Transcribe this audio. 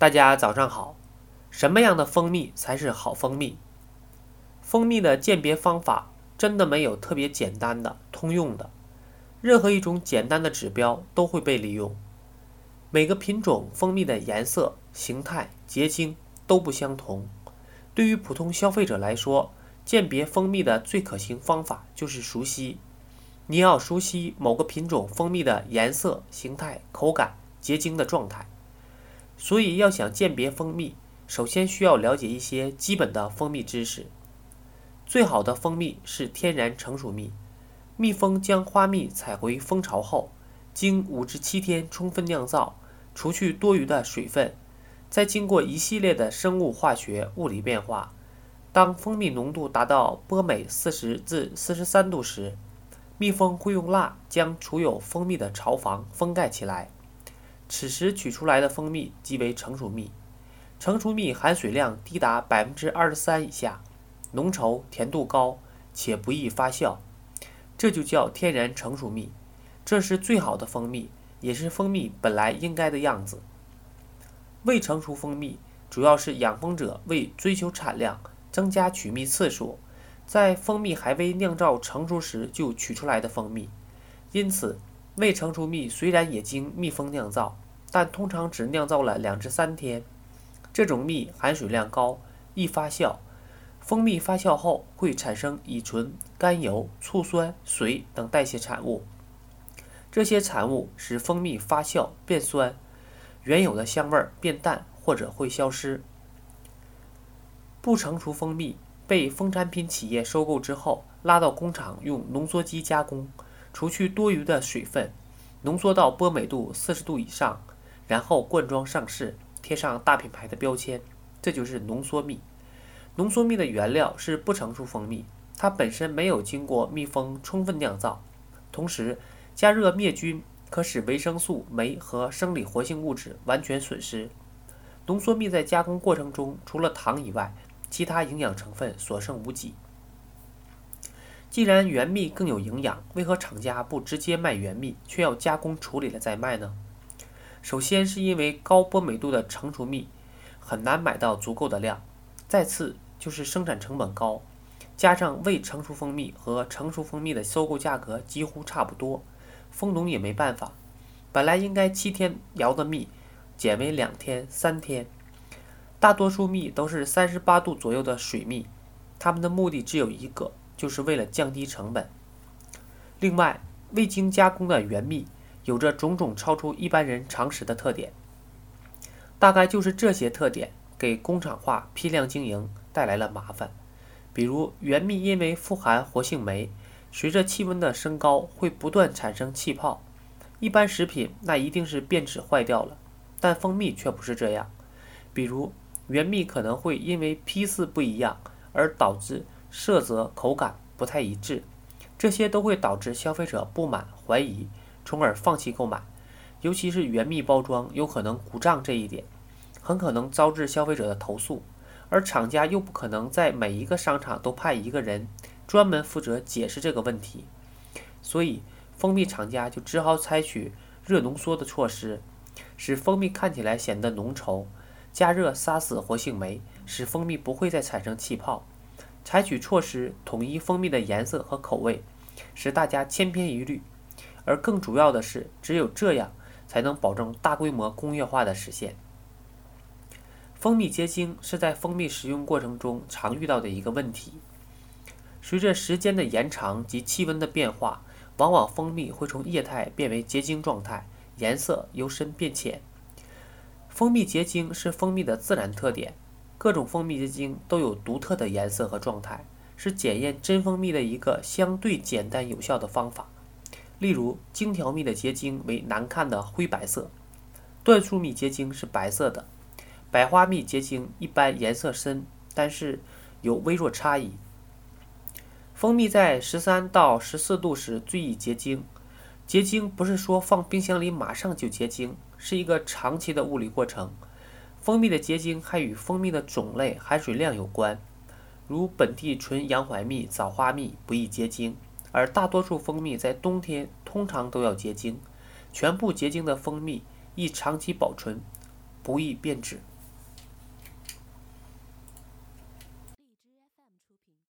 大家早上好。什么样的蜂蜜才是好蜂蜜？蜂蜜的鉴别方法真的没有特别简单的、通用的。任何一种简单的指标都会被利用。每个品种蜂蜜的颜色、形态、结晶都不相同。对于普通消费者来说，鉴别蜂蜜的最可行方法就是熟悉。你要熟悉某个品种蜂蜜的颜色、形态、口感、结晶的状态。所以，要想鉴别蜂蜜，首先需要了解一些基本的蜂蜜知识。最好的蜂蜜是天然成熟蜜。蜜蜂将花蜜采回蜂巢后，经五至七天充分酿造，除去多余的水分，再经过一系列的生物化学、物理变化，当蜂蜜浓度达到波美四十至四十三度时，蜜蜂会用蜡将储有蜂蜜的巢房封盖起来。此时取出来的蜂蜜即为成熟蜜，成熟蜜含水量低达百分之二十三以下，浓稠、甜度高，且不易发酵，这就叫天然成熟蜜。这是最好的蜂蜜，也是蜂蜜本来应该的样子。未成熟蜂蜜主要是养蜂者为追求产量，增加取蜜次数，在蜂蜜还未酿造成熟时就取出来的蜂蜜，因此。未成熟蜜虽然也经蜜蜂酿造，但通常只酿造了两至三天。这种蜜含水量高，易发酵。蜂蜜发酵后会产生乙醇、甘油、醋酸、水等代谢产物，这些产物使蜂蜜发酵变酸，原有的香味变淡或者会消失。不成熟蜂蜜被蜂产品企业收购之后，拉到工厂用浓缩机加工。除去多余的水分，浓缩到波美度四十度以上，然后灌装上市，贴上大品牌的标签，这就是浓缩蜜。浓缩蜜的原料是不成熟蜂蜜，它本身没有经过蜜蜂充分酿造。同时，加热灭菌可使维生素、酶和生理活性物质完全损失。浓缩蜜在加工过程中，除了糖以外，其他营养成分所剩无几。既然原蜜更有营养，为何厂家不直接卖原蜜，却要加工处理了再卖呢？首先是因为高波美度的成熟蜜很难买到足够的量，再次就是生产成本高，加上未成熟蜂蜜和成熟蜂蜜的收购价格几乎差不多，蜂农也没办法。本来应该七天摇的蜜，减为两天、三天。大多数蜜都是三十八度左右的水蜜，它们的目的只有一个。就是为了降低成本。另外，未经加工的原蜜有着种种超出一般人常识的特点。大概就是这些特点给工厂化批量经营带来了麻烦。比如，原蜜因为富含活性酶，随着气温的升高会不断产生气泡。一般食品那一定是变质坏掉了，但蜂蜜却不是这样。比如，原蜜可能会因为批次不一样而导致。色泽、口感不太一致，这些都会导致消费者不满、怀疑，从而放弃购买。尤其是原蜜包装有可能鼓胀这一点，很可能招致消费者的投诉。而厂家又不可能在每一个商场都派一个人专门负责解释这个问题，所以蜂蜜厂家就只好采取热浓缩的措施，使蜂蜜看起来显得浓稠，加热杀死活性酶，使蜂蜜不会再产生气泡。采取措施统一蜂蜜的颜色和口味，使大家千篇一律。而更主要的是，只有这样才能保证大规模工业化的实现。蜂蜜结晶是在蜂蜜食用过程中常遇到的一个问题。随着时间的延长及气温的变化，往往蜂蜜会从液态变为结晶状态，颜色由深变浅。蜂蜜结晶是蜂蜜的自然特点。各种蜂蜜结晶都有独特的颜色和状态，是检验真蜂蜜的一个相对简单有效的方法。例如，荆条蜜的结晶为难看的灰白色，椴树蜜结晶是白色的，百花蜜结晶一般颜色深，但是有微弱差异。蜂蜜在十三到十四度时最易结晶，结晶不是说放冰箱里马上就结晶，是一个长期的物理过程。蜂蜜的结晶还与蜂蜜的种类、含水量有关，如本地纯洋槐蜜、枣花蜜不易结晶，而大多数蜂蜜在冬天通常都要结晶。全部结晶的蜂蜜易长期保存，不易变质。